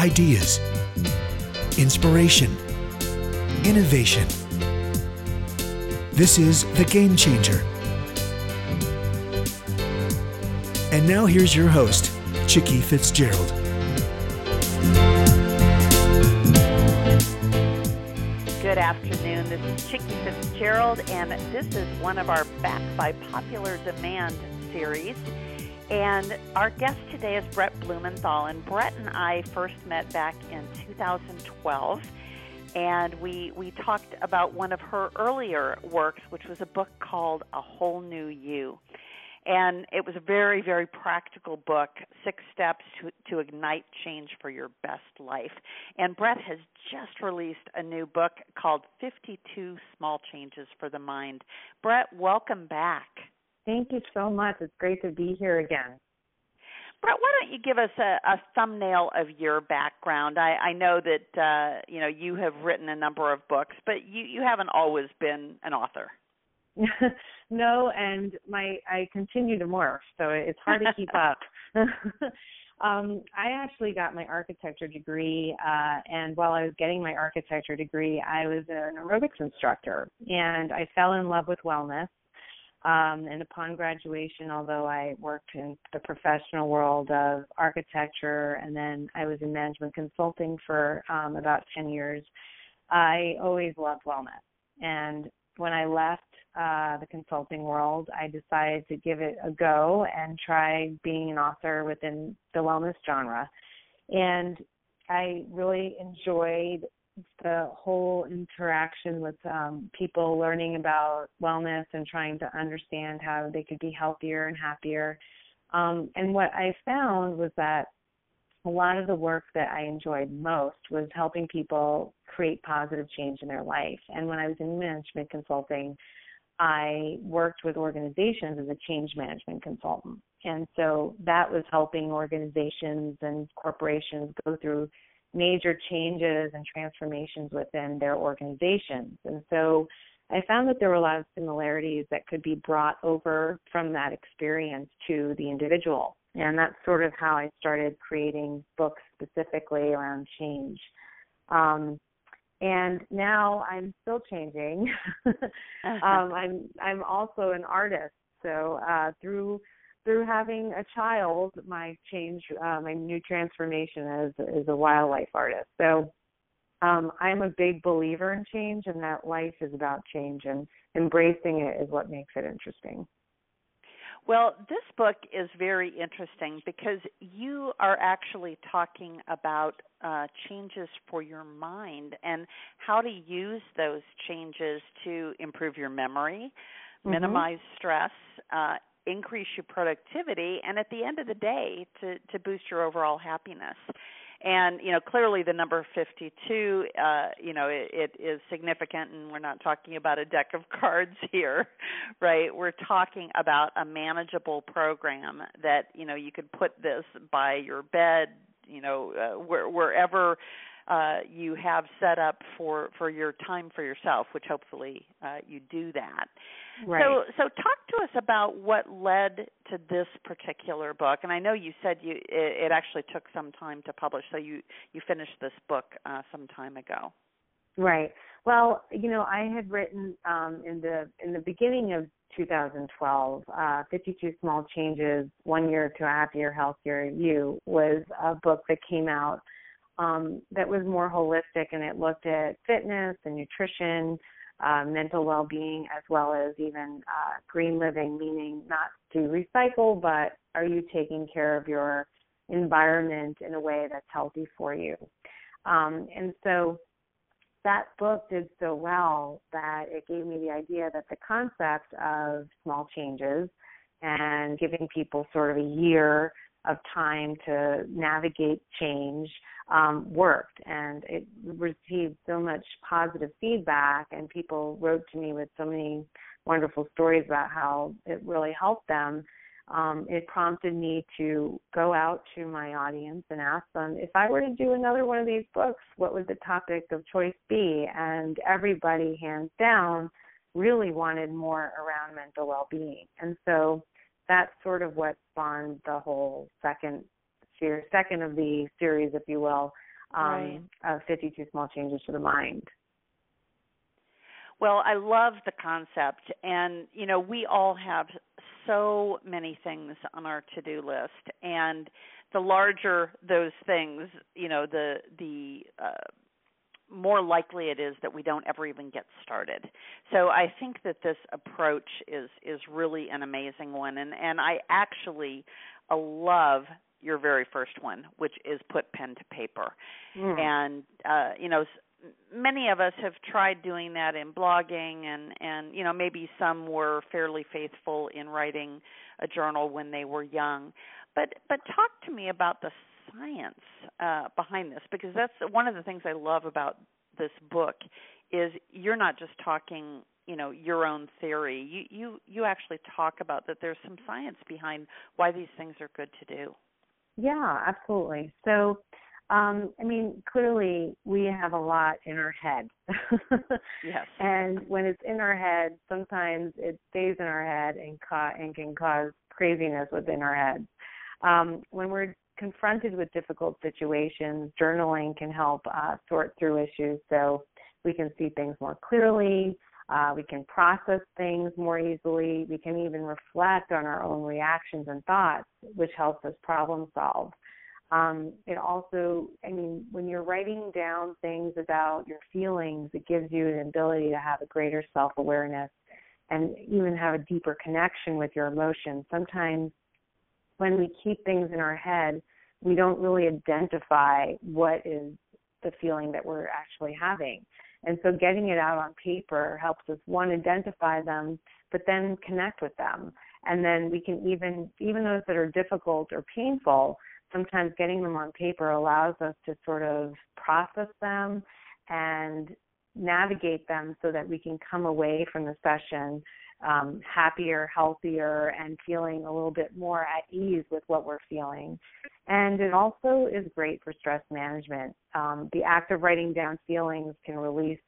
ideas, inspiration, innovation. This is The Game Changer. And now here's your host, Chicke Fitzgerald. Good afternoon. This is Chicke Fitzgerald, and this is one of our Back by Popular Demand series. And our guest today is Brett Blumenthal. And Brett and I first met back in 2012. And we, we talked about one of her earlier works, which was a book called A Whole New You. And it was a very, very practical book, Six Steps to, to Ignite Change for Your Best Life. And Brett has just released a new book called 52 Small Changes for the Mind. Brett, welcome back. Thank you so much. It's great to be here again. Brett, why don't you give us a, a thumbnail of your background? I, I know that uh, you know you have written a number of books, but you, you haven't always been an author. no, and my I continue to morph, so it's hard to keep up. um, I actually got my architecture degree, uh, and while I was getting my architecture degree, I was an aerobics instructor, and I fell in love with wellness. Um, and upon graduation, although I worked in the professional world of architecture and then I was in management consulting for um, about 10 years, I always loved wellness. And when I left uh, the consulting world, I decided to give it a go and try being an author within the wellness genre. And I really enjoyed the whole interaction with um, people learning about wellness and trying to understand how they could be healthier and happier. Um, and what I found was that a lot of the work that I enjoyed most was helping people create positive change in their life. And when I was in management consulting, I worked with organizations as a change management consultant. And so that was helping organizations and corporations go through major changes and transformations within their organizations. And so I found that there were a lot of similarities that could be brought over from that experience to the individual. And that's sort of how I started creating books specifically around change. Um, and now I'm still changing. um, I'm I'm also an artist, so uh, through through having a child, my change, uh, my new transformation as is a wildlife artist. So um, I'm a big believer in change, and that life is about change, and embracing it is what makes it interesting. Well, this book is very interesting because you are actually talking about uh, changes for your mind and how to use those changes to improve your memory, mm-hmm. minimize stress, uh, increase your productivity, and at the end of the day, to, to boost your overall happiness and you know clearly the number 52 uh you know it, it is significant and we're not talking about a deck of cards here right we're talking about a manageable program that you know you could put this by your bed you know uh, where, wherever uh, you have set up for for your time for yourself, which hopefully uh, you do that. Right. So so talk to us about what led to this particular book. And I know you said you it, it actually took some time to publish, so you you finished this book uh, some time ago. Right. Well, you know, I had written um, in the in the beginning of 2012, uh, 52 Small Changes, One Year to a Happier, Healthier You was a book that came out um, that was more holistic and it looked at fitness and nutrition, uh, mental well-being, as well as even uh, green living, meaning not to recycle, but are you taking care of your environment in a way that's healthy for you? Um, and so that book did so well that it gave me the idea that the concept of small changes and giving people sort of a year of time to navigate change um, worked and it received so much positive feedback and people wrote to me with so many wonderful stories about how it really helped them um, it prompted me to go out to my audience and ask them if I were to do another one of these books, what would the topic of choice be? And everybody, hands down, really wanted more around mental well-being. And so that's sort of what spawned the whole second series, second of the series, if you will, um, right. of 52 Small Changes to the Mind. Well, I love the concept, and you know, we all have so many things on our to-do list, and the larger those things, you know, the the uh, more likely it is that we don't ever even get started. So I think that this approach is is really an amazing one, and and I actually uh, love your very first one, which is put pen to paper, mm. and uh, you know many of us have tried doing that in blogging and and you know maybe some were fairly faithful in writing a journal when they were young. But but talk to me about the science uh behind this because that's one of the things I love about this book is you're not just talking you know your own theory. You you you actually talk about that there's some science behind why these things are good to do yeah absolutely so um, I mean, clearly we have a lot in our head. yes. And when it's in our head, sometimes it stays in our head and, ca- and can cause craziness within our heads. Um, when we're confronted with difficult situations, journaling can help uh, sort through issues so we can see things more clearly. Uh, we can process things more easily. We can even reflect on our own reactions and thoughts, which helps us problem solve. Um, it also, I mean, when you're writing down things about your feelings, it gives you an ability to have a greater self awareness and even have a deeper connection with your emotions. Sometimes when we keep things in our head, we don't really identify what is the feeling that we're actually having. And so getting it out on paper helps us one identify them, but then connect with them. And then we can even even those that are difficult or painful, sometimes getting them on paper allows us to sort of process them and navigate them so that we can come away from the session um, happier, healthier, and feeling a little bit more at ease with what we're feeling. And it also is great for stress management. Um, the act of writing down feelings can release,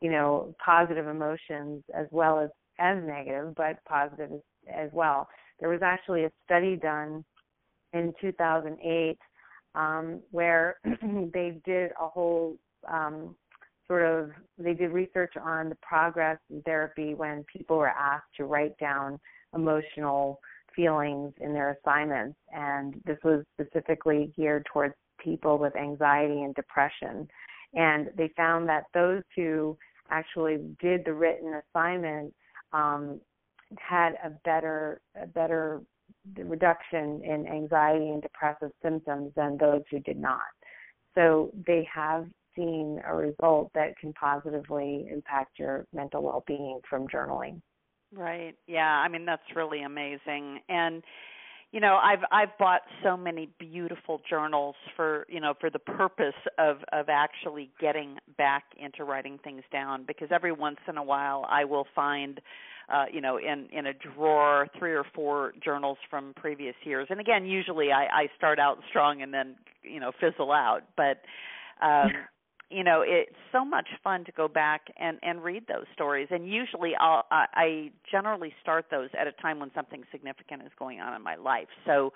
you know, positive emotions as well as as negative, but positive as, as well. There was actually a study done in 2008 um, where they did a whole um, sort of they did research on the progress in therapy when people were asked to write down emotional feelings in their assignments and this was specifically geared towards people with anxiety and depression and they found that those who actually did the written assignment um, had a better a better reduction in anxiety and depressive symptoms than those who did not. So they have a result that can positively impact your mental well-being from journaling. Right. Yeah, I mean that's really amazing. And you know, I've I've bought so many beautiful journals for, you know, for the purpose of of actually getting back into writing things down because every once in a while I will find uh, you know, in in a drawer, three or four journals from previous years. And again, usually I, I start out strong and then you know fizzle out. But um, you know, it's so much fun to go back and and read those stories. And usually, I'll I, I generally start those at a time when something significant is going on in my life. So.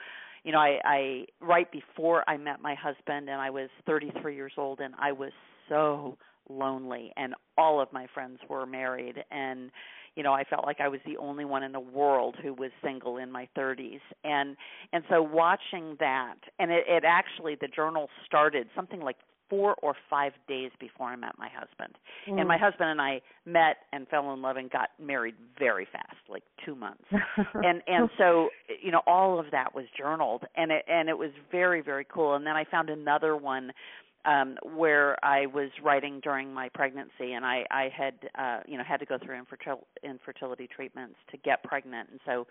You know, I, I right before I met my husband, and I was 33 years old, and I was so lonely, and all of my friends were married, and you know i felt like i was the only one in the world who was single in my 30s and and so watching that and it, it actually the journal started something like four or five days before I met my husband. Mm. And my husband and I met and fell in love and got married very fast, like 2 months. and and so you know all of that was journaled and it and it was very very cool. And then I found another one um where I was writing during my pregnancy and I I had uh you know had to go through infertil- infertility treatments to get pregnant. And so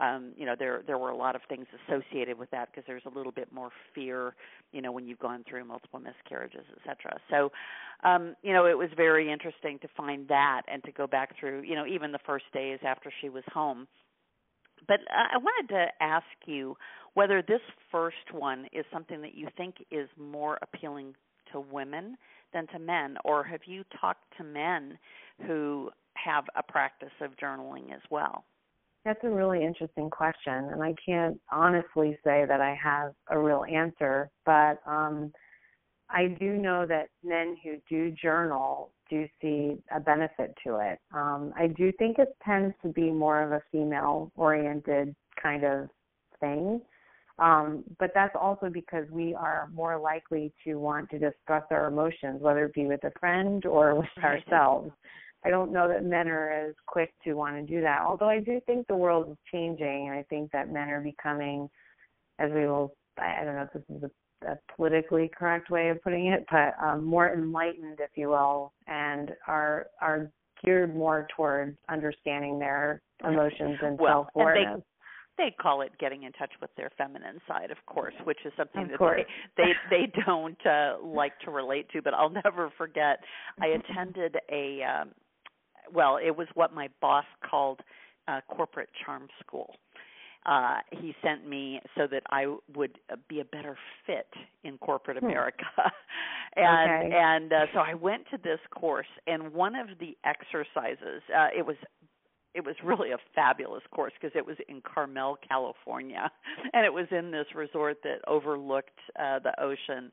um you know there there were a lot of things associated with that because there's a little bit more fear you know when you've gone through multiple miscarriages etc so um you know it was very interesting to find that and to go back through you know even the first days after she was home but I wanted to ask you whether this first one is something that you think is more appealing to women than to men, or have you talked to men who have a practice of journaling as well? That's a really interesting question, and I can't honestly say that I have a real answer. But um, I do know that men who do journal do see a benefit to it. Um, I do think it tends to be more of a female oriented kind of thing. Um, but that's also because we are more likely to want to discuss our emotions, whether it be with a friend or with ourselves. I don't know that men are as quick to want to do that. Although I do think the world is changing, and I think that men are becoming, as we will, I don't know if this is a, a politically correct way of putting it, but um, more enlightened, if you will, and are are geared more towards understanding their emotions and well, self awareness they they call it getting in touch with their feminine side, of course, which is something of that course. they they they don't uh, like to relate to. But I'll never forget. I attended a um, well, it was what my boss called uh, corporate charm school. Uh, he sent me so that I would uh, be a better fit in corporate Hmm. America, and Okay. and uh, so I went to this course. And one of the exercises, uh, it was it was really a fabulous course because it was in Carmel, California, and it was in this resort that overlooked uh, the ocean.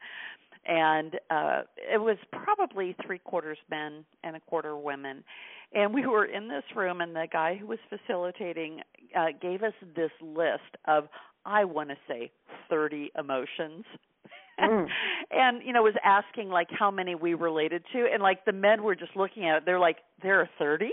And uh, it was probably three quarters men and a quarter women. And we were in this room, and the guy who was facilitating uh, gave us this list of, I want to say, 30 emotions. Mm. and you know was asking like how many we related to and like the men were just looking at it they're like there are 30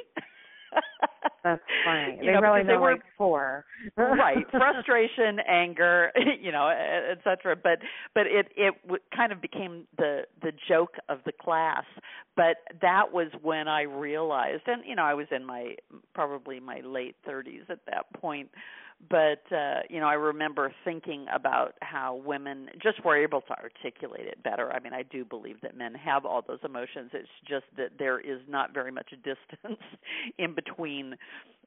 That's funny. You they know, really because they know were- like four. right frustration anger you know et cetera but but it it w- kind of became the the joke of the class but that was when i realized and you know i was in my probably my late 30s at that point but uh you know i remember thinking about how women just were able to articulate it better. I mean i do believe that men have all those emotions. It's just that there is not very much distance in between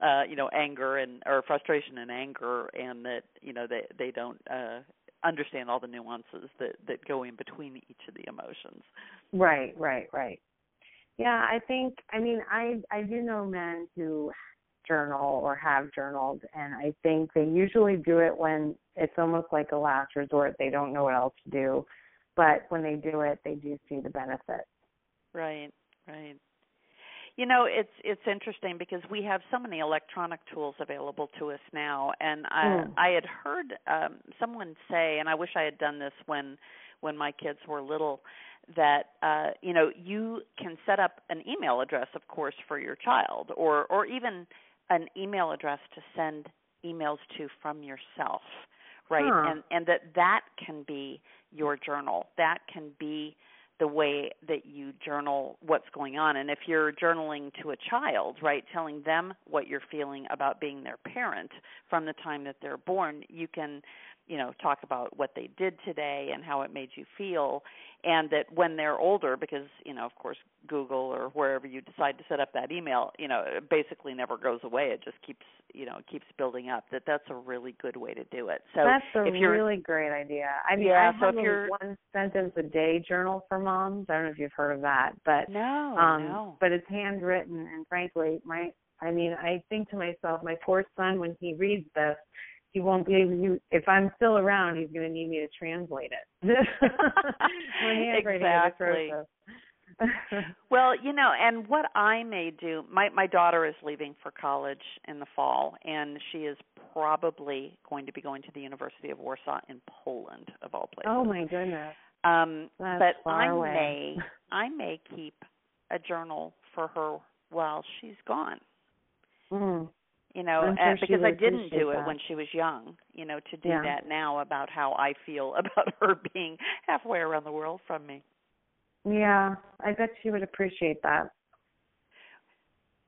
uh you know anger and or frustration and anger and that you know they they don't uh understand all the nuances that that go in between each of the emotions. Right, right, right. Yeah, I think I mean I I do know men who journal or have journaled and I think they usually do it when it's almost like a last resort. They don't know what else to do. But when they do it they do see the benefit. Right, right. You know, it's it's interesting because we have so many electronic tools available to us now, and I Mm. I had heard um, someone say, and I wish I had done this when when my kids were little, that uh, you know you can set up an email address, of course, for your child, or or even an email address to send emails to from yourself, right? Huh. And and that that can be your journal. That can be the way that you journal what's going on. And if you're journaling to a child, right, telling them what you're feeling about being their parent from the time that they're born, you can, you know, talk about what they did today and how it made you feel. And that when they're older, because, you know, of course, Google or wherever you decide to set up that email, you know, it basically never goes away. It just keeps, you know, it keeps building up. That that's a really good way to do it. So That's a really great idea. I mean Yeah, I so have if a you're- one sentence a day journal for moms. I don't know if you've heard of that, but no, um no. but it's handwritten and frankly my i mean i think to myself my poor son when he reads this he won't be able to if i'm still around he's going to need me to translate it my handwriting Exactly. Well, you know, and what I may do, my my daughter is leaving for college in the fall, and she is probably going to be going to the University of Warsaw in Poland, of all places. oh my goodness um, that's but I away. may I may keep a journal for her while she's gone. mm. You know, uh, sure because I didn't do it that. when she was young. You know, to do Yeah. that now about how I feel about her being halfway around the world from me. yeah i bet she would appreciate that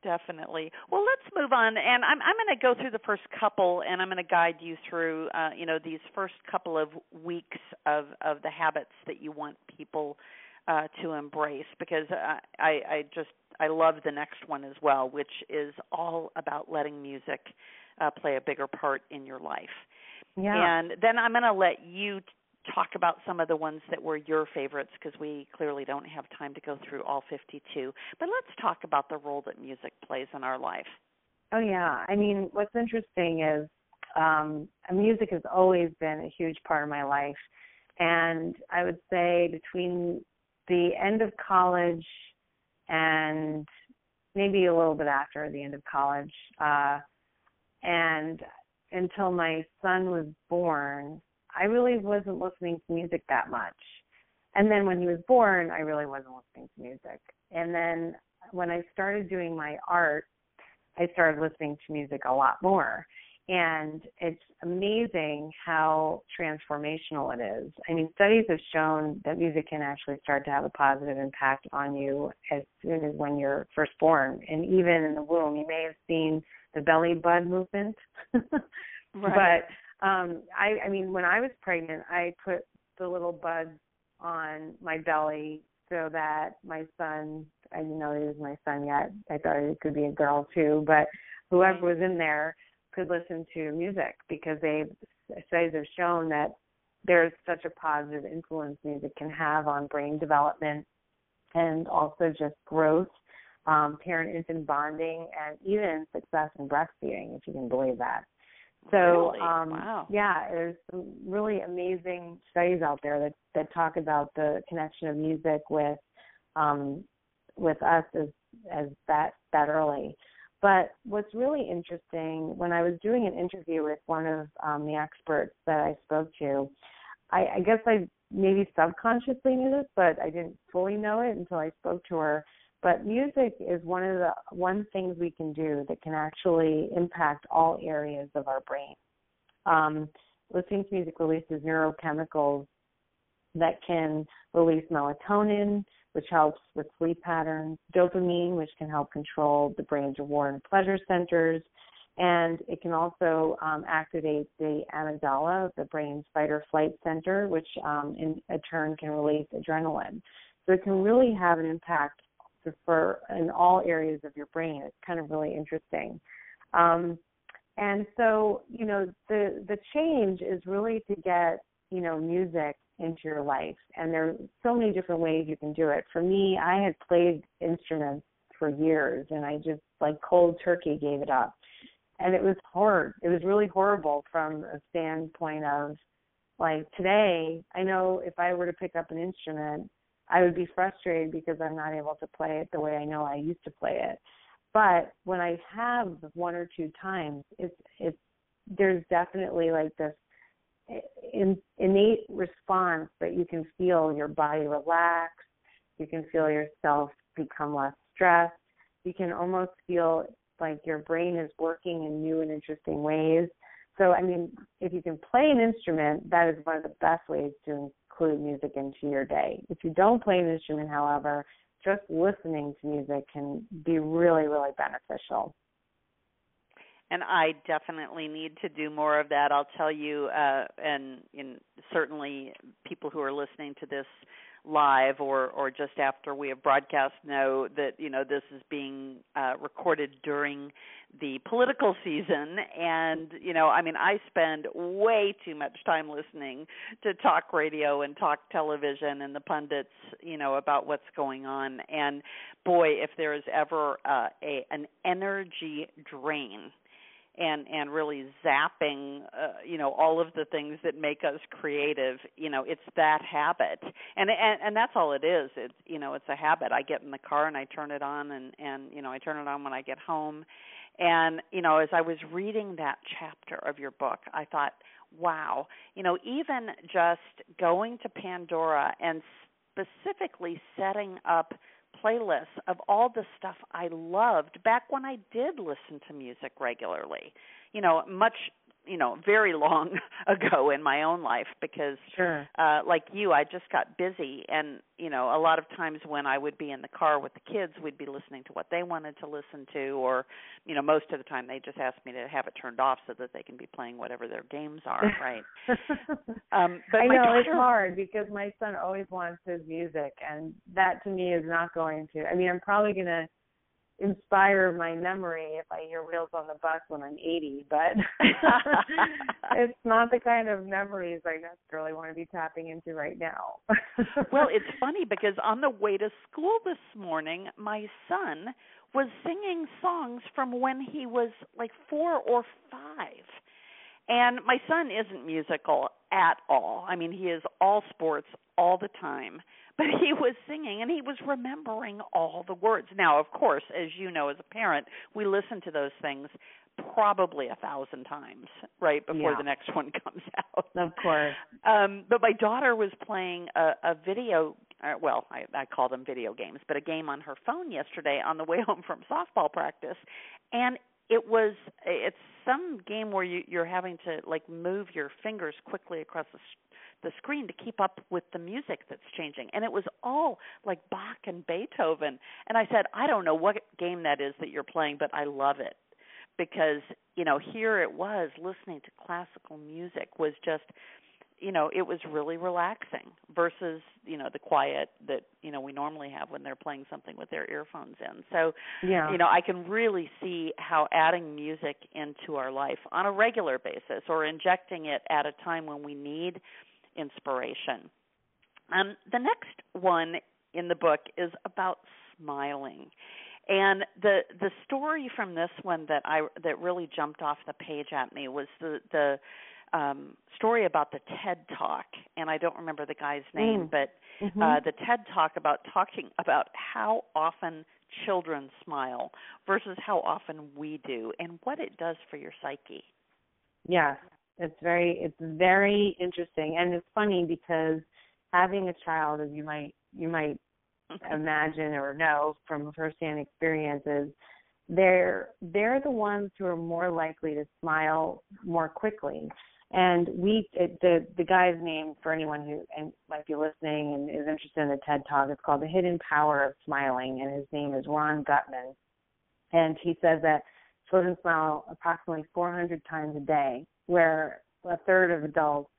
Definitely. Well, let's move on, and I'm I'm going to go through the first couple, and I'm going to guide you through, uh, you know, these first couple of weeks of of the habits that you want people uh, to embrace, because I, I I just I love the next one as well, which is all about letting music uh, play a bigger part in your life. yeah And then I'm going to let you t- talk about some of the ones that were your favorites because we clearly don't have time to go through all 52. But let's talk about the role that music plays in our life. Oh yeah. I mean, what's interesting is um music has always been a huge part of my life. and I would say between the end of college and maybe a little bit after the end of college, uh, and until my son was born, I really wasn't listening to music that much. And then when he was born, I really wasn't listening to music. And then when I started doing my art, I started listening to music a lot more. And it's amazing how transformational it is. I mean, studies have shown that music can actually start to have a positive impact on you as soon as when you're first born. And even in the womb, you may have seen the belly bud movement. right. But um I I mean when I was pregnant, I put the little buds on my belly so that my son I didn't know he was my son yet. I thought it could be a girl too, but whoever was in there could listen to music because they studies have shown that there's such a positive influence music can have on brain development and also just growth, um, parent infant bonding, and even success in breastfeeding, if you can believe that. So really? um wow. yeah, there's some really amazing studies out there that that talk about the connection of music with um with us as as that that early. But what's really interesting when I was doing an interview with one of um the experts that I spoke to, I, I guess I maybe subconsciously knew this, but I didn't fully know it until I spoke to her but music is one of the one things we can do that can actually impact all areas of our brain. Um, listening to music releases neurochemicals that can release melatonin, which helps with sleep patterns, dopamine, which can help control the brain's reward and pleasure centers, and it can also um, activate the amygdala, the brain's fight or flight center, which um, in a turn can release adrenaline. So it can really have an impact for in all areas of your brain. It's kind of really interesting. Um, and so, you know, the the change is really to get, you know, music into your life. And there are so many different ways you can do it. For me, I had played instruments for years and I just like cold turkey gave it up. And it was hard. It was really horrible from a standpoint of like today, I know if I were to pick up an instrument, I would be frustrated because I'm not able to play it the way I know I used to play it. But when I have one or two times, it's it's there's definitely like this in, innate response that you can feel your body relax, you can feel yourself become less stressed, you can almost feel like your brain is working in new and interesting ways. So, I mean, if you can play an instrument, that is one of the best ways to include music into your day. If you don't play an instrument, however, just listening to music can be really, really beneficial. And I definitely need to do more of that. I'll tell you, uh, and, and certainly people who are listening to this live or or just after we have broadcast know that you know this is being uh recorded during the political season and you know i mean i spend way too much time listening to talk radio and talk television and the pundits you know about what's going on and boy if there is ever uh, a an energy drain and and really zapping uh, you know all of the things that make us creative you know it's that habit. And and and that's all it is. It's you know it's a habit. I get in the car and i turn it on and and you know i turn it on when i get home. And you know as i was reading that chapter of your book i thought wow you know even just going to pandora and specifically setting up playlists of all the stuff I loved back when I did listen to music regularly. You know, much you know very long ago in my own life because sure. uh like you I just got busy and you know a lot of times when I would be in the car with the kids we'd be listening to what they wanted to listen to or you know most of the time they just ask me to have it turned off so that they can be playing whatever their games are right um but I know daughter, it's hard because my son always wants his music and that to me is not going to I mean I'm probably going to inspire my memory if I hear Wheels on the Bus when I'm 80, but it's not the kind of memories I necessarily want to be tapping into right now. well, it's funny because on the way to school this morning, my son was singing songs from when he was like 4 or 5 And my son isn't musical at all. I mean, he is all sports all the time. But he was singing and he was remembering all the words. Now, of course, as you know as a parent, we listen to those things probably a thousand times right before Yeah. the next one comes out. Of course. Um, but my daughter was playing a, a video. Uh, well, I, I call them video games, but a game on her phone yesterday on the way home from softball practice, and it was it's some game where you, you're having to like move your fingers quickly across the the screen to keep up with the music that's changing, and it was all like Bach and Beethoven. And I said, I don't know what game that is that you're playing, but I love it because you know here it was listening to classical music was just you know it was really relaxing versus you know the quiet that you know we normally have when they're playing something with their earphones in so Yeah. you know i can really see how adding music into our life on a regular basis or injecting it at a time when we need inspiration um the next one in the book is about smiling and the the story from this one that I that really jumped off the page at me was the the um story about the TED Talk and I don't remember the guy's name Mm. but Mhm. uh the TED Talk about talking about how often children smile versus how often we do and what it does for your psyche. Yes, it's very it's very interesting, and it's funny because having a child, as you might you might imagine or know from firsthand experiences, they're they're the ones who are more likely to smile more quickly. And we it, the the guy's name for anyone who and might be listening and is interested in the TED Talk, it's called The Hidden Power of Smiling, and his name is Ron Gutman. And he says that children smile approximately 400 times a day, where a third of adults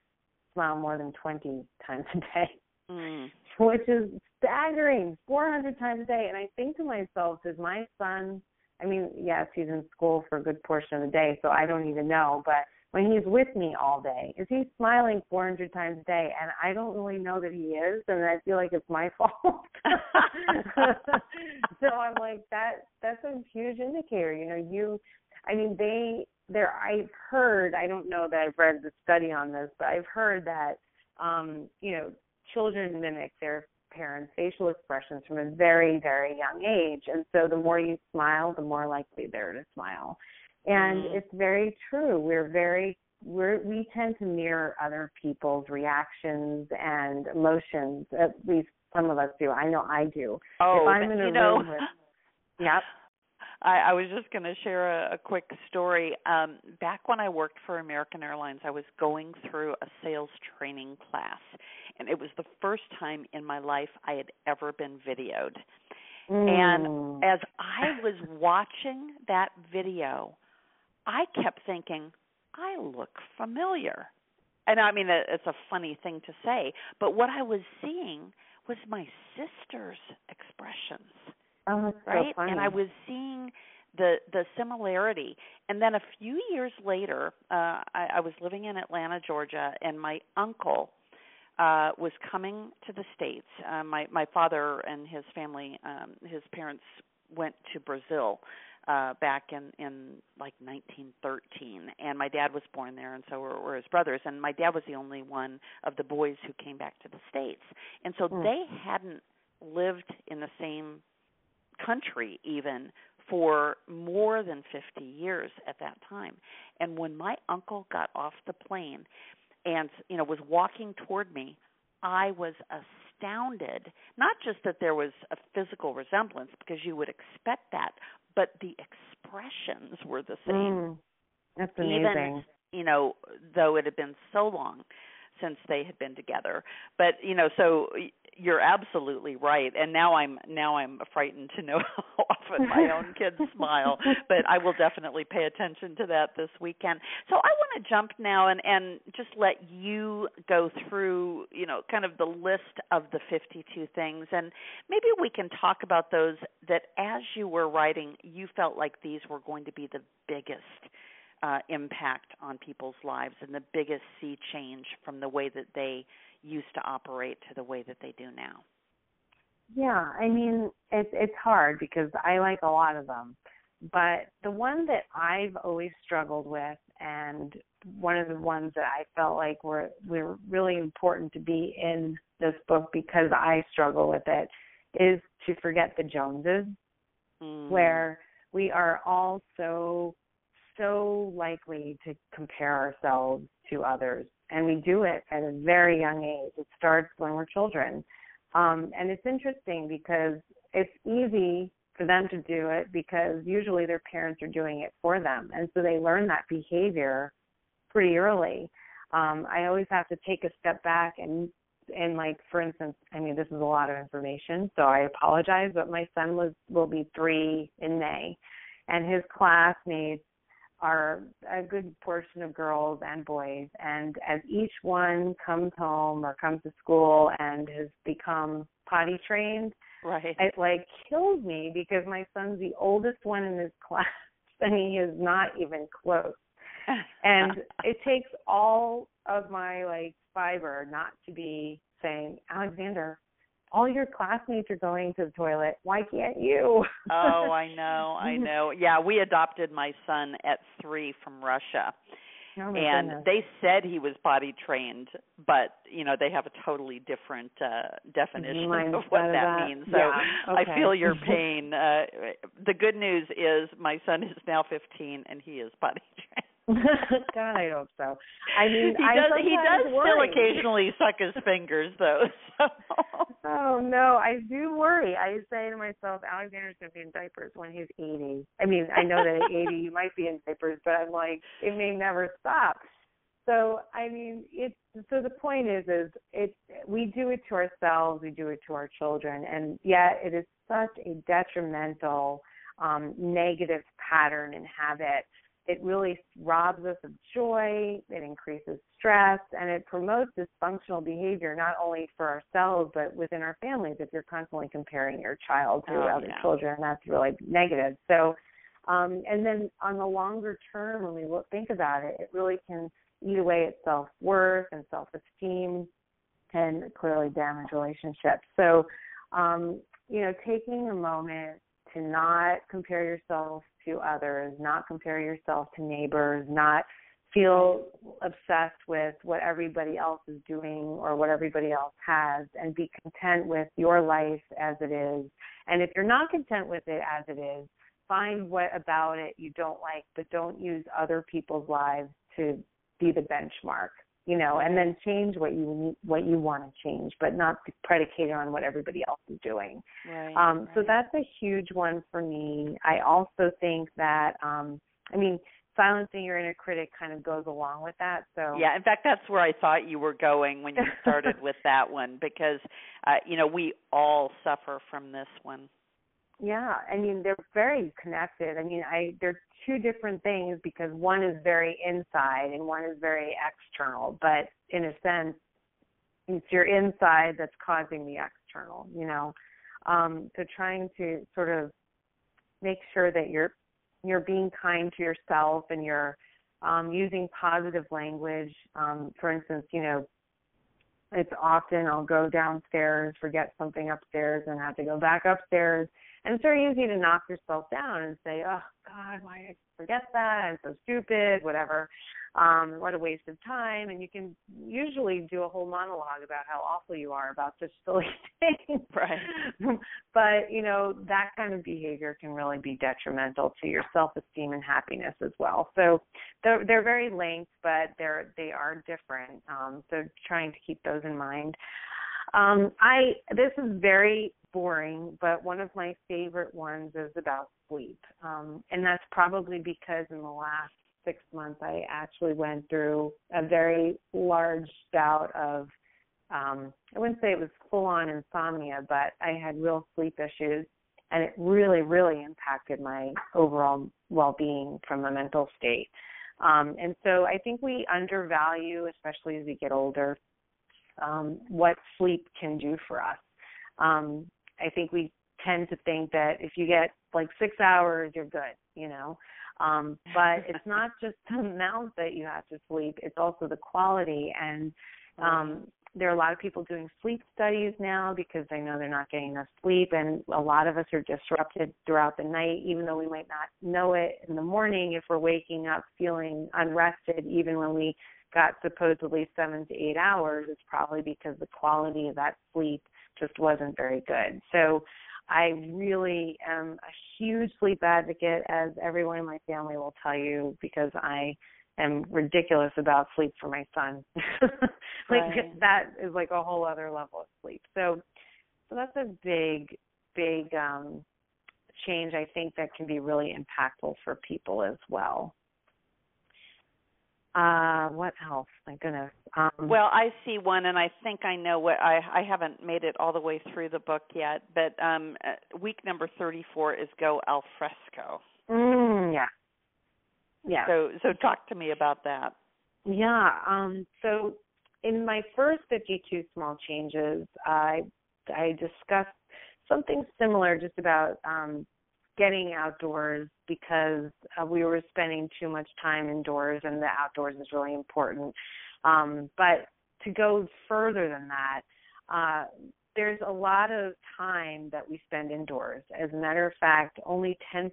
smile more than 20 times a day, Mm. which is staggering 400 times a day. And I think to myself, does my son, I mean, yes, he's in school for a good portion of the day, so I don't even know, but when he's with me all day, is he smiling 400 times a day? And I don't really know that he is, and I feel like it's my fault. so I'm like that that's a huge indicator you know you i mean they there i've heard i don't know that i've read the study on this but i've heard that um you know children mimic their parents facial expressions from a very very young age. And so the more you smile the more likely they're to smile. And Mhm. it's very true. We're very we're we tend to mirror other people's reactions and emotions. At least some of us do. I know i do. Oh, if I'm in a you know, room with- Yep. I, I was just going to share a, a quick story. Um, back when I worked for American Airlines, I was going through a sales training class, and it was the first time in my life I had ever been videoed. And Mm. as I was watching that video, I kept thinking, I look familiar. And I mean, it's a funny thing to say, but what I was seeing was my sister's expressions oh, right so and i was seeing the the similarity. And then a few years later uh i i was living in atlanta georgia and my uncle uh was coming to the states. Uh, my my father and his family um his parents went to brazil uh back in in like 1913 and my dad was born there and so were, were his brothers. And my dad was the only one of the boys who came back to the states. And so Hmm. they hadn't lived in the same country even for more than 50 years at that time. And when my uncle got off the plane and you know was walking toward me, I was astounded. Not just that there was a physical resemblance because you would expect that, but the expressions were the same Mm. That's Even- amazing. you know, though it had been so long since they had been together. But you know, so you're absolutely right. And now I'm now I'm frightened to know how often my own kids smile. But I will definitely pay attention to that this weekend. So I want to jump now and and just let you go through, you know, kind of the list of the 52 things and maybe we can talk about those that as you were writing you felt like these were going to be the biggest uh, impact on people's lives and the biggest sea change from the way that they used to operate to the way that they do now. Yeah, I mean it's it's hard because I like a lot of them, but the one that I've always struggled with and one of the ones that I felt like were were really important to be in this book because I struggle with it is to forget the Joneses, mm. where we are all so so likely to compare ourselves to others, and we do it at a very young age. It starts when we're children, um, and it's interesting because it's easy for them to do it because usually their parents are doing it for them, and so they learn that behavior pretty early. Um, I always have to take a step back and and like for instance, I mean this is a lot of information, so I apologize, but my son was will be three in May, and his classmates are a good portion of girls and boys, and as each one comes home or comes to school and has become potty trained, right, it like kills me because my son's the oldest one in his class, and he is not even close. and it takes all of my like fiber not to be saying, Alexander, all your classmates are going to the toilet. Why can't you? oh, I know, I know. Yeah, we adopted my son at three from Russia. Oh and goodness. they said he was body trained, but you know they have a totally different uh definition of what that. means. So Yeah, okay. I feel your pain. Uh the good news is my son is now 15 and he is body trained. God, I hope so. I mean, he I does. He does worry. still occasionally suck his fingers, though. So. Oh no, I do worry. I say to myself, Alexander's gonna be in diapers when he's eighty. I mean, I know that at eighty you might be in diapers, but I'm like, it may never stop. So I mean, it's so the point is, is it we do it to ourselves, we do it to our children, and yet it is such a detrimental, um, negative pattern and habit it really robs us of joy, it increases stress, and it promotes dysfunctional behavior not only for ourselves but within our families. If you're constantly comparing your child to Oh, other yeah. children, that's really negative. So, um, and then on the longer term, when we look, think about it, it really can eat away at self worth and self esteem, and clearly damage relationships. So, um, you know, taking a moment to not compare yourself to others, not compare yourself to neighbors, not feel obsessed with what everybody else is doing or what everybody else has and be content with your life as it is. And if you're not content with it as it is, find what about it you don't like, but don't use other people's lives to be the benchmark. You know, and then change what you need, what you want to change, but not predicated on what everybody else is doing. Right. Um, So that's a huge one for me. I also think that, um, I mean, silencing your inner critic kind of goes along with that. So Yeah, in fact, that's where I thought you were going when you started with that one because, uh, you know, we all suffer from this one. Yeah, I mean they're very connected. I mean, I they're two different things because one is very inside and one is very external. But in a sense, it's your inside that's causing the external. You know, um, so trying to sort of make sure that you're you're being kind to yourself and you're um, using positive language. Um, for instance, you know, it's often I'll go downstairs, forget something upstairs, and have to go back upstairs. And it's very easy to knock yourself down and say, "Oh God, why did I forget that? I'm so stupid. Whatever. Um, what a waste of time." And you can usually do a whole monologue about how awful you are about such silly thing. Right. but you know that kind of behavior can really be detrimental to your self-esteem and happiness as well. So they're they're very linked, but they're they are different. Um, so trying to keep those in mind. Um, I this is very boring, but one of my favorite ones is about sleep, um, and that's probably because in the last six months I actually went through a very large bout of um, I wouldn't say it was full on insomnia, but I had real sleep issues, and it really, really impacted my overall well being from a mental state. Um, and so I think we undervalue, especially as we get older, um, what sleep can do for us. Um, I think we tend to think that if you get like six hours, you're good, you know. Um, but it's not just the amount that you have to sleep; it's also the quality. And um, there are a lot of people doing sleep studies now because they know they're not getting enough sleep, and a lot of us are disrupted throughout the night, even though we might not know it in the morning. If we're waking up feeling unrested, even when we got supposedly seven to eight hours, it's probably because the quality of that sleep just wasn't very good. So I really am a huge sleep advocate, as everyone in my family will tell you, because I am ridiculous about sleep for my son. like right. that is like a whole other level of sleep. So so that's a big, big um change I think that can be really impactful for people as well. Uh, what else? My goodness. Um, well, I see one, and I think I know what I I haven't made it all the way through the book yet, but um, uh, week number thirty four is go al fresco. Mm, yeah. Yeah. So so talk to me about that. Yeah. Um. So in my first fifty two small changes, I I discussed something similar, just about um getting outdoors because uh, we were spending too much time indoors and the outdoors is really important. Um, but to go further than that, uh, there's a lot of time that we spend indoors. As a matter of fact, only 10%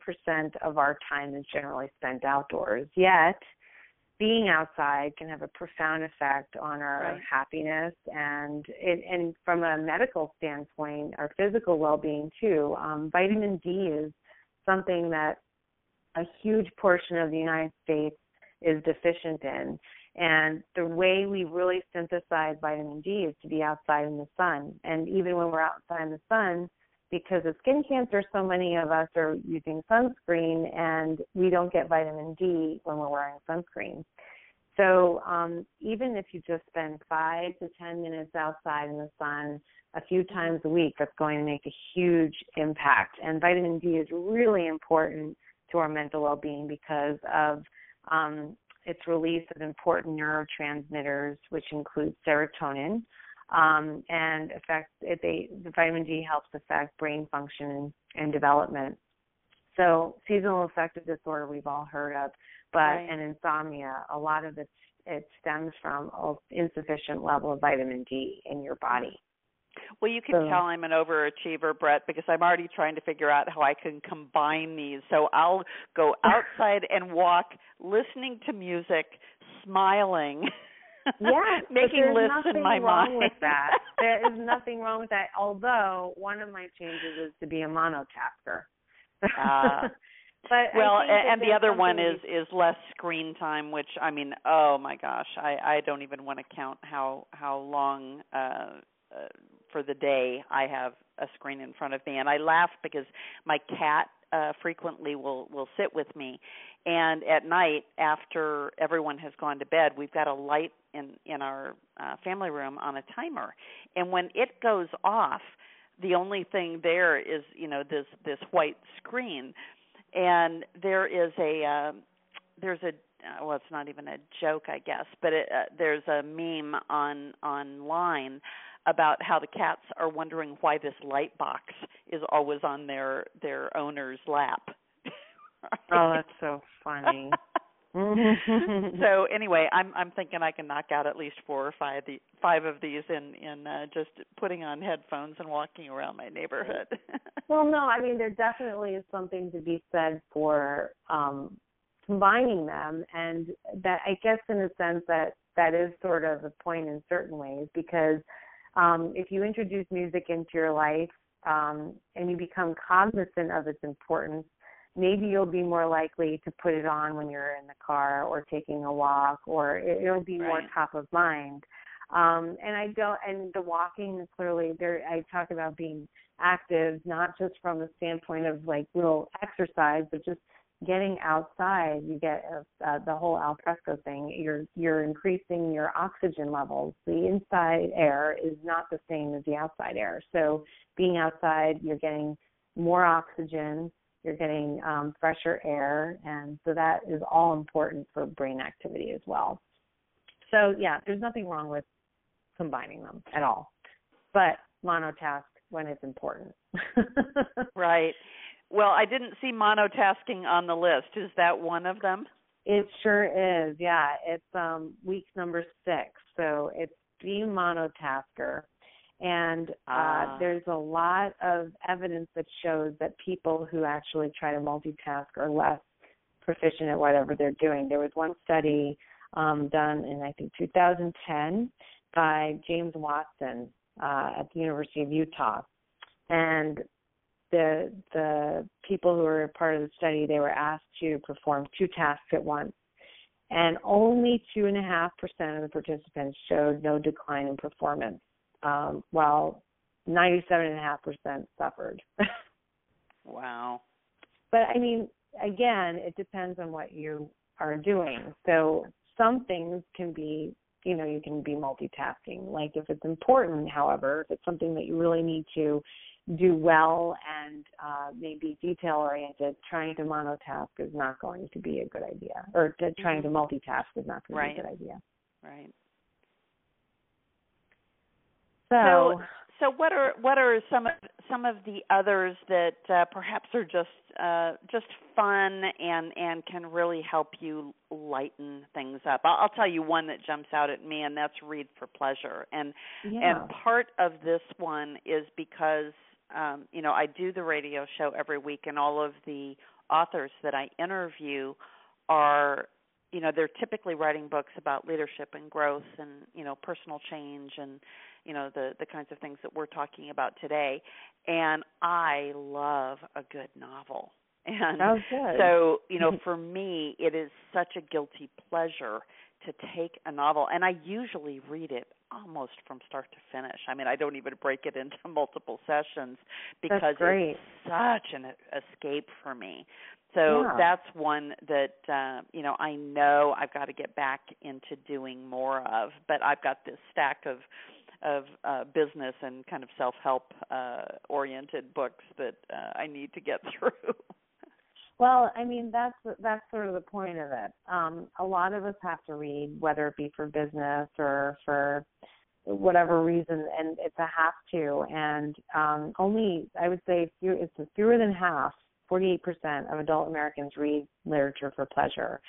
of our time is generally spent outdoors. Yet, being outside can have a profound effect on our right. happiness and it, and from a medical standpoint, our physical well-being too. Um, vitamin D is something that a huge portion of the United States is deficient in. And the way we really synthesize vitamin D is to be outside in the sun. And even when we're outside in the sun, because of skin cancer, so many of us are using sunscreen and we don't get vitamin D when we're wearing sunscreen. So um, even if you just spend five to ten minutes outside in the sun a few times a week, that's going to make a huge impact. And vitamin D is really important to our mental well-being because of um, its release of important neurotransmitters, which include serotonin, um, and affect they, the vitamin D helps affect brain function and, and development. So seasonal affective disorder we've all heard of, but right. and insomnia, a lot of it it stems from insufficient level of vitamin D in your body. Well, you can so, tell I'm an overachiever, Brett, because I'm already trying to figure out how I can combine these. So I'll go outside and walk, listening to music, smiling. Yes, making lists in my wrong mind. with that. there is nothing wrong with that. Although one of my changes is to be a monotasker. Uh, but well, and the other one is is less screen time, which I mean, oh my gosh, I I don't even want to count how how long uh, uh for the day I have a screen in front of me, and I laugh because my cat uh frequently will will sit with me. And at night after everyone has gone to bed we've got a light in in our uh, family room on a timer. And when it goes off the only thing there is you know this this white screen. And there is a uh, there's a uh, well it's not even a joke i guess but it, uh, there's a meme on online about how the cats are wondering why this light box is always on their their owner's lap. Oh that's so funny. So anyway, I'm I'm thinking I can knock out at least four or five the five of these in in uh, just putting on headphones and walking around my neighborhood. well, no, I mean there definitely is something to be said for um combining them. And that I guess in a sense that that is sort of a point in certain ways because um if you introduce music into your life um and you become cognizant of its importance maybe you'll be more likely to put it on when you're in the car or taking a walk or it, will be right. more top of mind um and i don't and the walking is clearly there i talk about being active not just from the standpoint of like real exercise but just getting outside you get uh, the whole al fresco thing you're you're increasing your oxygen levels the inside air is not the same as the outside air so being outside you're getting more oxygen you're getting um, fresher air, and so that is all important for brain activity as well. So yeah, there's nothing wrong with combining them at all, but monotask when it's important. right. Well, I didn't see monotasking on the list. Is that one of them? It sure is. Yeah, it's um week number 6. So it's be monotasker. And uh, ah. there's a lot of evidence that shows that people who actually try to multitask are less proficient at whatever they're doing. There was one study um, done in I think 2010 by James Watson uh, at the University of Utah, and the the people who were part of the study they were asked to perform two tasks at once and only two and a half percent of the participants showed no decline in performance um, while 97.5% suffered. wow. But I mean, again, it depends on what you are doing. So some things can be, you know, you can be multitasking. Like if it's important, however, if it's something that you really need to do well and uh, maybe detail oriented, trying to monotask is not going to be a good idea, or to, trying to mm-hmm. multitask is not going right. to be a good idea. Right. So, so, so what are what are some of some of the others that uh, perhaps are just uh, just fun and and can really help you lighten things up? I'll, I'll tell you one that jumps out at me, and that's read for pleasure. And yeah. and part of this one is because um, you know I do the radio show every week, and all of the authors that I interview are you know they're typically writing books about leadership and growth and you know personal change and you know the the kinds of things that we're talking about today and i love a good novel and oh, good. so you know for me it is such a guilty pleasure to take a novel and i usually read it almost from start to finish i mean i don't even break it into multiple sessions because it's such an escape for me so yeah. that's one that uh, you know I know I've got to get back into doing more of. But I've got this stack of of uh, business and kind of self help uh, oriented books that uh, I need to get through. Well, I mean that's that's sort of the point of it. Um, a lot of us have to read, whether it be for business or for whatever reason, and it's a have to. And um, only I would say few, it's fewer than half 48% of adult Americans read literature for pleasure.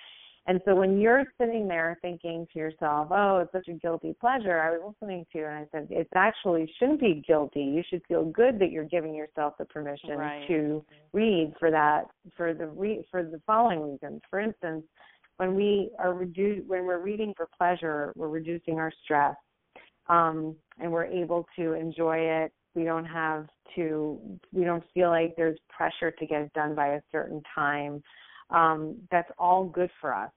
And so when you're sitting there thinking to yourself, oh, it's such a guilty pleasure, I was listening to you and I said, it actually shouldn't be guilty. You should feel good that you're giving yourself the permission right. to read for that, for the re- for the following reasons. For instance, when we are redu- when we're reading for pleasure, we're reducing our stress, um, and we're able to enjoy it we don't have to we don't feel like there's pressure to get it done by a certain time um, that's all good for us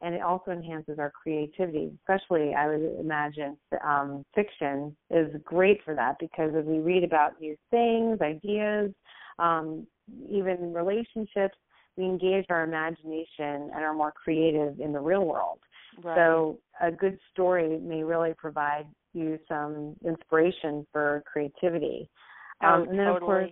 and it also enhances our creativity especially i would imagine um, fiction is great for that because as we read about new things ideas um, even relationships we engage our imagination and are more creative in the real world right. so a good story may really provide you some inspiration for creativity. Oh, um, and then totally. of course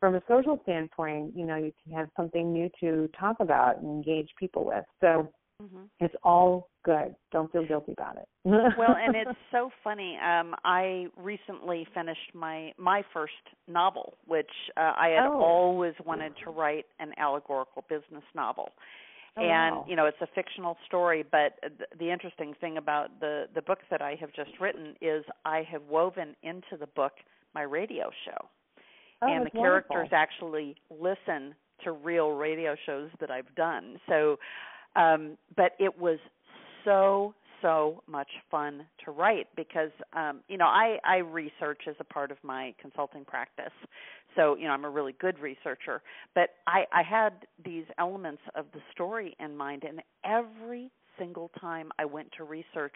from a social standpoint, you know, you can have something new to talk about and engage people with. So mm-hmm. it's all good. Don't feel guilty about it. well, and it's so funny. Um I recently finished my my first novel, which uh, I had oh. always wanted to write an allegorical business novel. Oh, and wow. you know it's a fictional story but th- the interesting thing about the the book that i have just written is i have woven into the book my radio show oh, and the characters wonderful. actually listen to real radio shows that i've done so um but it was so so much fun to write because um you know I I research as a part of my consulting practice. So, you know, I'm a really good researcher, but I I had these elements of the story in mind and every single time I went to research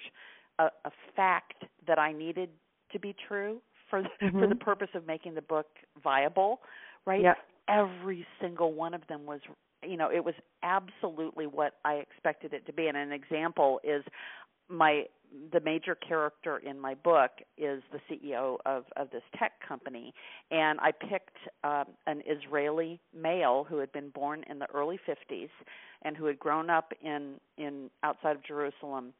a, a fact that I needed to be true for the, mm-hmm. for the purpose of making the book viable, right? Yep. Every single one of them was you know it was absolutely what i expected it to be. And an example is my the major character in my book is the CEO of of this tech company, and I picked um, an Israeli male who had been born in the early 50s and who had grown up in in outside of Jerusalem,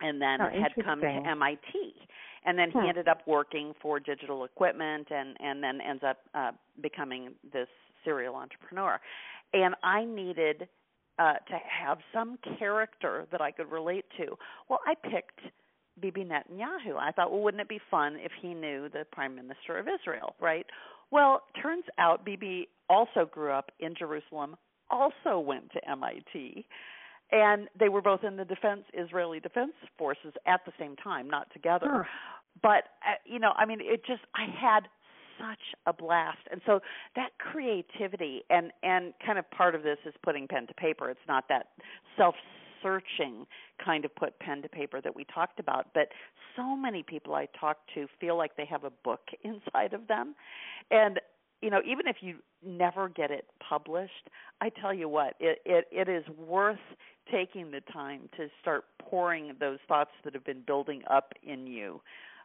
and then oh, had come to MIT, and then hmm. he ended up working for digital equipment, and and then ends up uh, becoming this serial entrepreneur, and I needed uh, to have some character that I could relate to. Well, I picked Bibi Netanyahu. I thought, well, wouldn't it be fun if he knew the Prime Minister of Israel, right? Well, turns out Bibi also grew up in Jerusalem, also went to MIT, and they were both in the defense Israeli defense forces at the same time, not together. Huh. But uh, you know, I mean, it just I had such a blast. And so that creativity and and kind of part of this is putting pen to paper. It's not that self searching kind of put pen to paper that we talked about but so many people i talk to feel like they have a book inside of them. And you know even if you never get it published i tell you what it it, it is worth taking the time to start pouring those thoughts that have been building up in you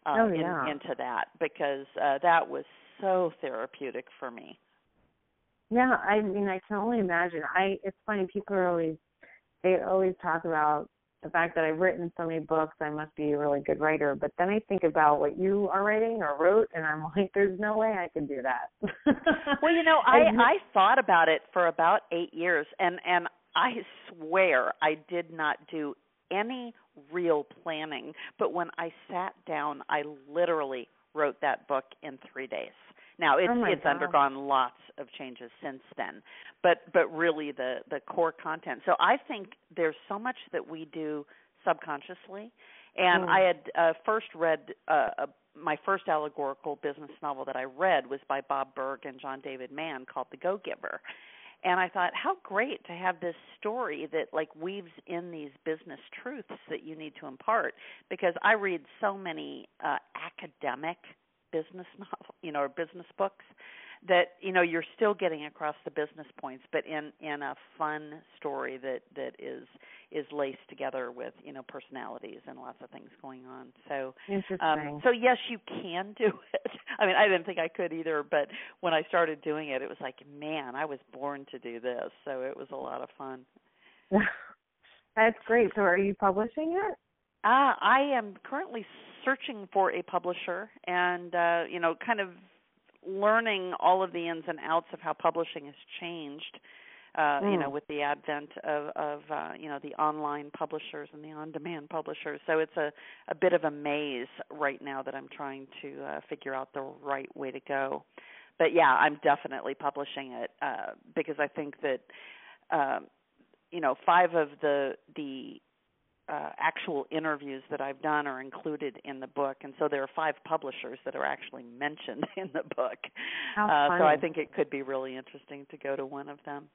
uh, oh, yeah. in, into that because uh, that was so therapeutic for me. Yeah, I mean, I can only imagine. I it's funny people are always they always talk about the fact that I've written so many books. I must be a really good writer. But then I think about what you are writing or wrote, and I'm like, there's no way I could do that. well, you know, I I thought about it for about eight years, and and I swear I did not do any real planning. But when I sat down, I literally wrote that book in three days. Now it's oh it's God. undergone lots of changes since then, but but really the the core content. So I think there's so much that we do subconsciously, and mm. I had uh, first read uh, a, my first allegorical business novel that I read was by Bob Burg and John David Mann called The Go Giver, and I thought how great to have this story that like weaves in these business truths that you need to impart because I read so many uh academic business novel, you know, or business books that you know you're still getting across the business points but in in a fun story that that is is laced together with you know personalities and lots of things going on. So um so yes you can do it. I mean i didn't think i could either but when i started doing it it was like man i was born to do this. So it was a lot of fun. That's great. So are you publishing it? Uh, I am currently searching for a publisher and uh, you know kind of learning all of the ins and outs of how publishing has changed uh mm. you know with the advent of of uh you know the online publishers and the on demand publishers so it's a a bit of a maze right now that I'm trying to uh figure out the right way to go but yeah I'm definitely publishing it uh because I think that um you know five of the the uh, actual interviews that I've done are included in the book, and so there are five publishers that are actually mentioned in the book. How uh, funny. so I think it could be really interesting to go to one of them.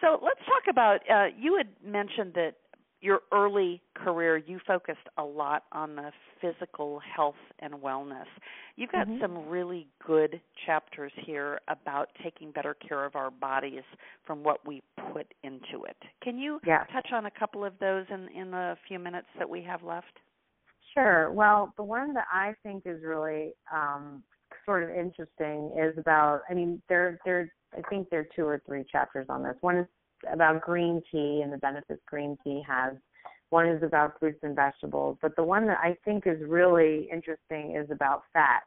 So let's talk about. Uh, you had mentioned that your early career you focused a lot on the physical health and wellness. You've got mm-hmm. some really good chapters here about taking better care of our bodies from what we put into it. Can you yes. touch on a couple of those in in the few minutes that we have left? Sure. Well, the one that I think is really um sort of interesting is about I mean there there I think there are two or three chapters on this. One is about green tea and the benefits green tea has. One is about fruits and vegetables, but the one that I think is really interesting is about fat,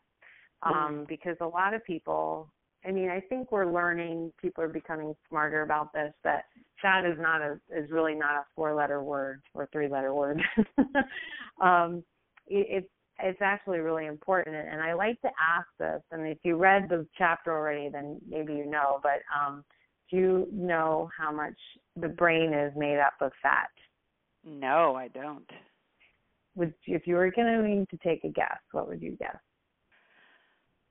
um, mm. because a lot of people. I mean, I think we're learning. People are becoming smarter about this. That fat is not a is really not a four letter word or three letter word. um, it, it's it's actually really important and I like to ask this and if you read the chapter already then maybe you know but um you know how much the brain is made up of fat? No, I don't. Would if you were going to need to take a guess, what would you guess?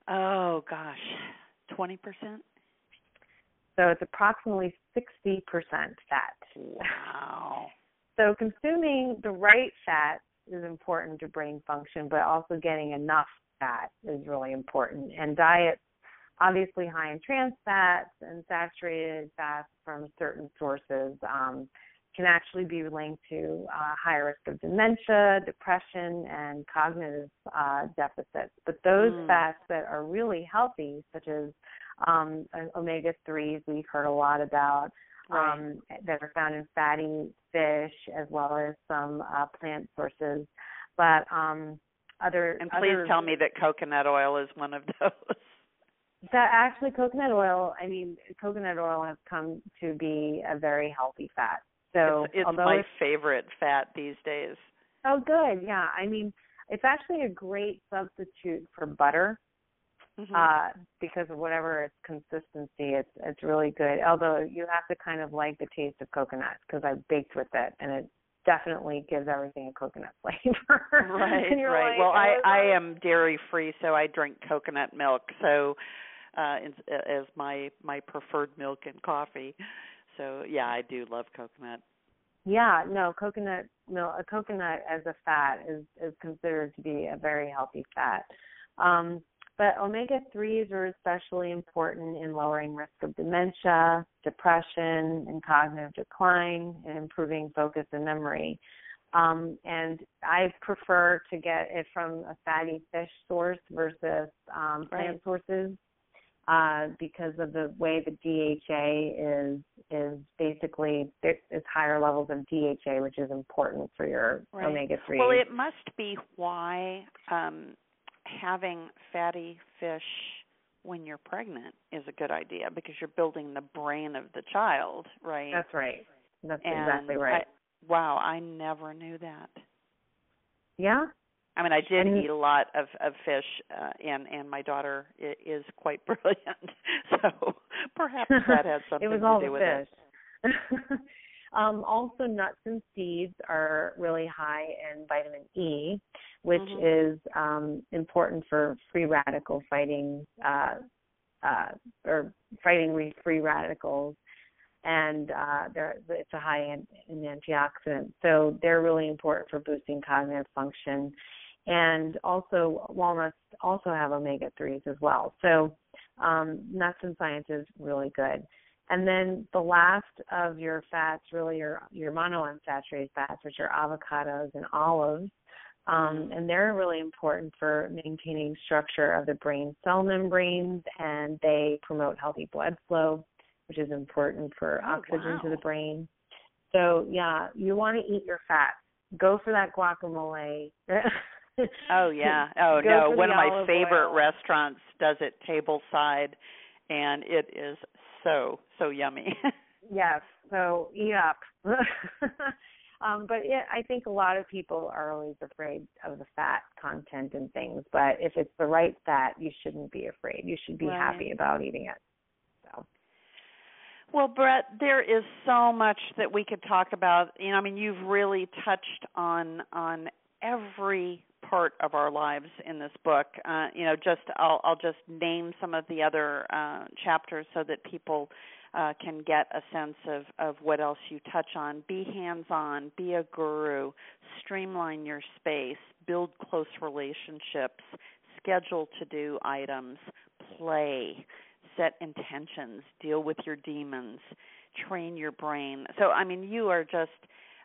Oh gosh, twenty percent. So it's approximately sixty percent fat. Wow. so consuming the right fat is important to brain function, but also getting enough fat is really important. And diet obviously high in trans fats and saturated fats from certain sources um, can actually be linked to uh, higher risk of dementia, depression, and cognitive uh, deficits. But those mm. fats that are really healthy, such as um, omega 3s, we've heard a lot about. Right. Um, that are found in fatty fish as well as some uh, plant sources, but um, other. And please other, tell me that coconut oil is one of those. That actually coconut oil. I mean, coconut oil has come to be a very healthy fat. So it's, it's my it's, favorite fat these days. Oh, good. Yeah. I mean, it's actually a great substitute for butter. Mm-hmm. Uh, because of whatever its consistency, it's it's really good. Although you have to kind of like the taste of coconut because I baked with it, and it definitely gives everything a coconut flavor. right, right. Like, well, I oh, I am dairy free, so I drink coconut milk. So, uh, as my my preferred milk and coffee. So yeah, I do love coconut. Yeah, no, coconut milk, a coconut as a fat is is considered to be a very healthy fat. Um, but omega 3s are especially important in lowering risk of dementia, depression, and cognitive decline, and improving focus and memory. Um, and I prefer to get it from a fatty fish source versus um, plant Right. sources uh, because of the way the DHA is is basically it's higher levels of DHA, which is important for your Right. omega three. Well, it must be why um having fatty fish when you're pregnant is a good idea because you're building the brain of the child, right? That's right. That's and exactly right. I, wow, I never knew that. yeah. I mean, I did eat a lot of of fish, uh, and and my daughter is quite brilliant, so perhaps that has something it was to all do the with it. fish. um, also, nuts and seeds are really high in vitamin E, which Mhm. is um, important for free radical fighting uh, uh, or fighting free radicals. And uh, they're, it's a high in, in antioxidant, so they're really important for boosting cognitive function. And also, walnuts also have omega threes as well. So, um, nuts and science is really good. And then the last of your fats, really your your monounsaturated fats, which are avocados and olives, um, and they're really important for maintaining structure of the brain cell membranes, and they promote healthy blood flow, which is important for Oh, oxygen to the brain. So yeah, you want to eat your fats. Go for that guacamole. Oh yeah. Oh no. One of my favorite oil. restaurants does it tableside and it is so so yummy. Yes. So eat up. um, but yeah, I think a lot of people are always afraid of the fat content and things. But if it's the right fat, you shouldn't be afraid. You should be Right. happy about eating it. So well, Brett, there is so much that we could talk about. You know, I mean, you've really touched on on every part of our lives in this book. Uh, you know, just I'll I'll just name some of the other uh, chapters so that people uh, can get a sense of of what else you touch on. Be hands on. Be a guru. Streamline your space. Build close relationships. Schedule to do items. Play. Set intentions. Deal with your demons. Train your brain. So I mean, you are just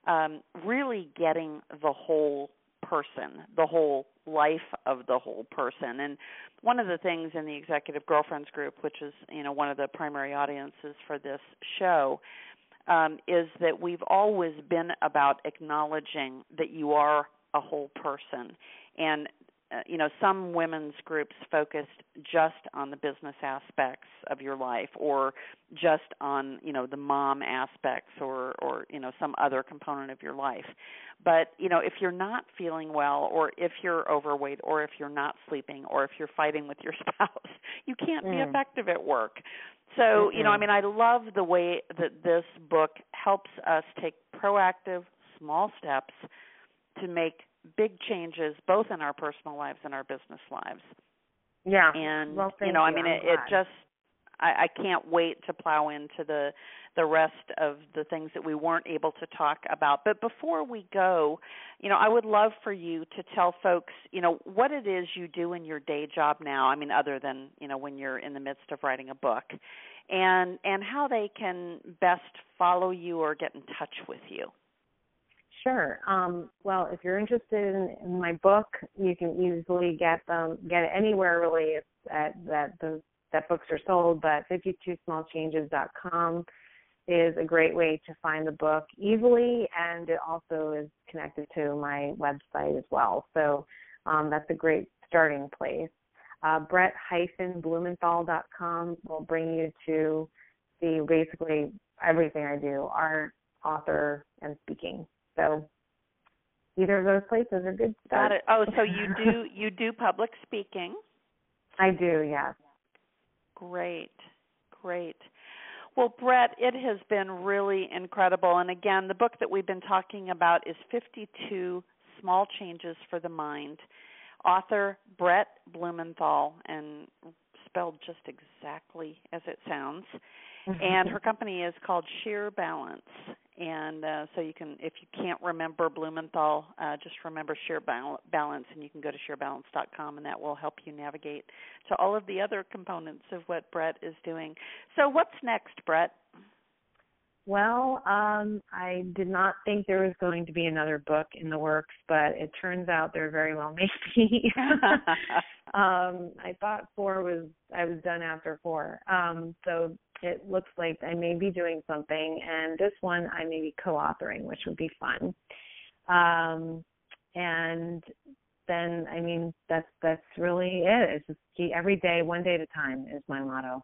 um, really getting the whole person, the whole life of the whole person. And one of the things in the Executive Girlfriends group, which is you know one of the primary audiences for this show, um, is that we've always been about acknowledging that you are a whole person. And you know some women's groups focused just on the business aspects of your life or just on you know the mom aspects or or you know some other component of your life. But you know if you're not feeling well or if you're overweight or if you're not sleeping or if you're fighting with your spouse you can't be Mm. effective at work. So you know i mean i love the way that this book helps us take proactive small steps to make big changes both in our personal lives and our business lives yeah. and well, you know i you. mean I'm it, it just I, I can't wait to plow into the the rest of the things that we weren't able to talk about but before we go you know i would love for you to tell folks you know what it is you do in your day job now i mean other than you know when you're in the midst of writing a book and and how they can best follow you or get in touch with you Sure. Um, well, if you're interested in, in my book, you can easily get them get it anywhere really at that the that books are sold, but 52smallchanges.com is a great way to find the book easily and it also is connected to my website as well. So um, that's a great starting place. Uh, Brett-Blumenthal.com will bring you to see basically everything I do, art, author, and speaking. So either of those places are good. Got it. Oh, so you do you do public speaking? I do, yes. Great, great. Well, Brett, it has been really incredible. And again, the book that we've been talking about is 52 Small Changes for the Mind. Author Brett Blumenthal, and spelled just exactly as it sounds. Mm-hmm. And her company is called Sheer Balance and uh, so you can if you can't remember blumenthal uh, just remember sheer balance and you can go to sheerbalance.com and that will help you navigate to all of the other components of what brett is doing. So what's next brett? Well um, i did not think there was going to be another book in the works but it turns out there very well may be um, i thought four was i was done after four. Um, so it looks like I may be doing something, and this one I may be co-authoring, which would be fun. Um, and then, I mean, that's that's really it. It's just every day, one day at a time, is my motto.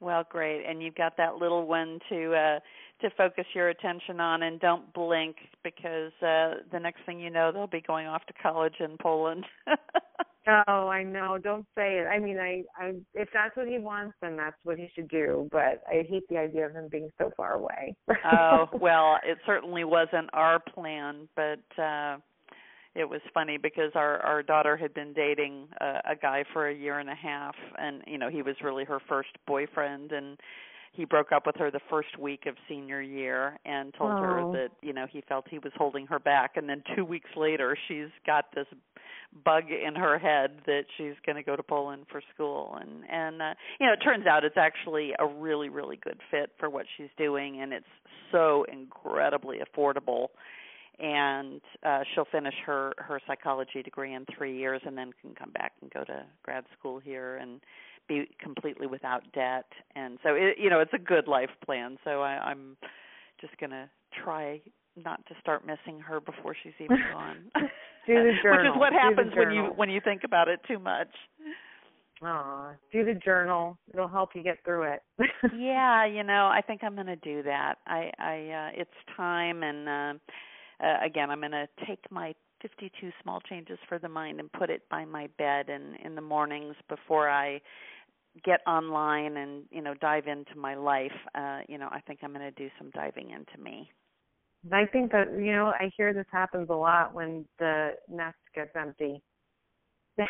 Well, great, and you've got that little one to uh, to focus your attention on, and don't blink because uh, the next thing you know, they'll be going off to college in Poland. Oh, I know. Don't say it. I mean, I, I, if that's what he wants, then that's what he should do. But I hate the idea of him being so far away. oh well, it certainly wasn't our plan, but uh it was funny because our our daughter had been dating a, a guy for a year and a half, and you know he was really her first boyfriend, and he broke up with her the first week of senior year and told oh. her that you know he felt he was holding her back. And then 2 weeks later she's got this bug in her head that she's going to go to Poland for school. And and uh, you know it turns out it's actually a really really good fit for what she's doing and it's so incredibly affordable. And uh she'll finish her her psychology degree in 3 years and then can come back and go to grad school here. And be completely without debt and so it you know it's a good life plan so I I'm just going to try not to start missing her before she's even gone. do the journal. Which is what happens when you when you think about it too much. Aw, do the journal. It'll help you get through it. yeah, you know, I think I'm going to do that. I I uh it's time and uh, uh again, I'm going to take my 52 small changes for the mind and put it by my bed and in the mornings before I get online and you know dive into my life uh you know i think i'm going to do some diving into me. I think that you know i hear this happens a lot when the nest gets empty.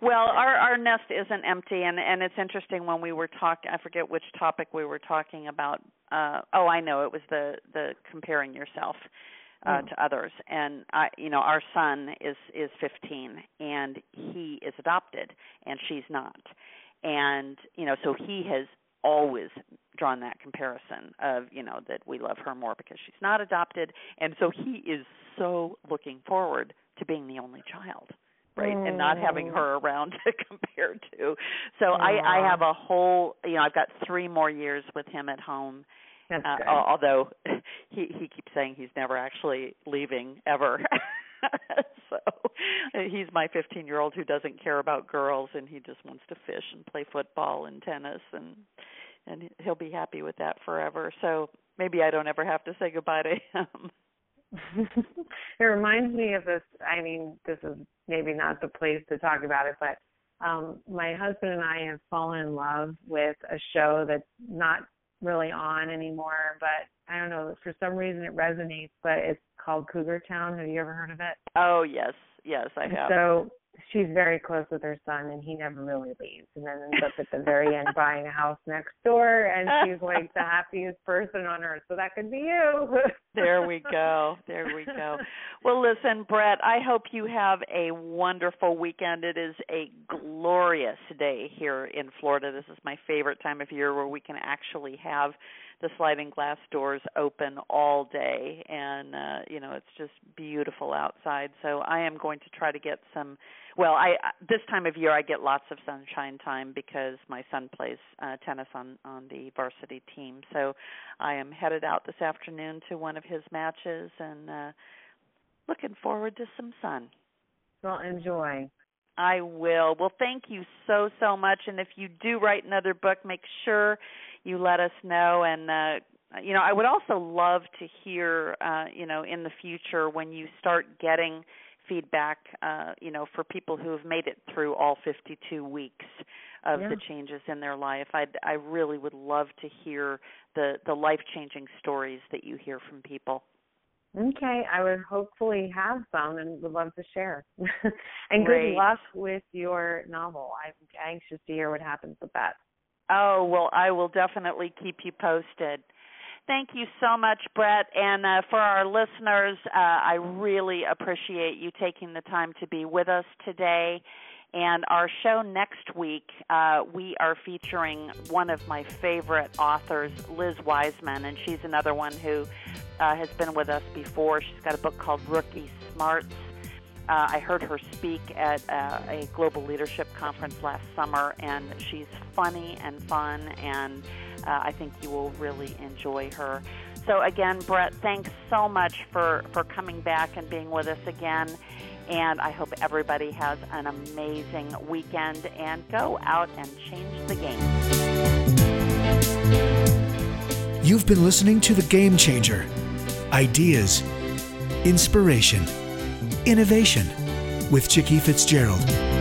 Well our our nest isn't empty and and it's interesting when we were talking i forget which topic we were talking about uh oh i know it was the the comparing yourself uh, mm. to others. And i you know our son is is 15 and he is adopted and she's not and you know so he has always drawn that comparison of you know that we love her more because she's not adopted. And so he is so looking forward to being the only child right? Mm. and not having mm. her around to compare to. So i i have a whole you know i've got three more years with him at home. That's uh, although he he keeps saying he's never actually leaving ever so he's my 15 year old who doesn't care about girls and he just wants to fish and play football and tennis and and he'll be happy with that forever. So maybe i don't ever have to say goodbye to him. It reminds me of this i mean this is maybe not the place to talk about it but um my husband and i have fallen in love with a show that's not really on anymore, but I don't know, for some reason it resonates, but it's called Cougar Town. Have you ever heard of it? Oh, yes. Yes, I have. So she's very close with her son and he never really leaves and then ends up at the very end buying a house next door and she's like the happiest person on earth so that could be you there we go there we go well listen brett i hope you have a wonderful weekend it is a glorious day here in florida this is my favorite time of year where we can actually have the sliding glass doors open all day and uh you know it's just beautiful outside. So i am going to try to get some well i this time of year i get lots of sunshine time because my son plays uh tennis on on the varsity team. So i am headed out this afternoon to one of his matches and uh looking forward to some sun. Well enjoy. I will. Well, thank you so so much. And if you do write another book, make sure you let us know and uh you know, I would also love to hear, uh, you know, in the future when you start getting feedback, uh, you know, for people who have made it through all 52 weeks of Yeah. the changes in their life. I I really would love to hear the the life-changing stories that you hear from people. Okay, I would hopefully have some and would love to share. and Great. good luck with your novel. I'm anxious to hear what happens with that. Oh, well, I will definitely keep you posted. Thank you so much, Brett. And uh, for our listeners, uh, I really appreciate you taking the time to be with us today. And our show next week, uh, we are featuring one of my favorite authors, Liz Wiseman, and she's another one who uh, has been with us before. She's got a book called Rookie Smarts. Uh, I heard her speak at uh, a global leadership conference last summer, and she's funny and fun, and uh, I think you will really enjoy her. So again, Brett, thanks so much for for coming back and being with us again. And I hope everybody has an amazing weekend and go out and change the game. You've been listening to The Game Changer Ideas, Inspiration, Innovation with Chicke Fitzgerald.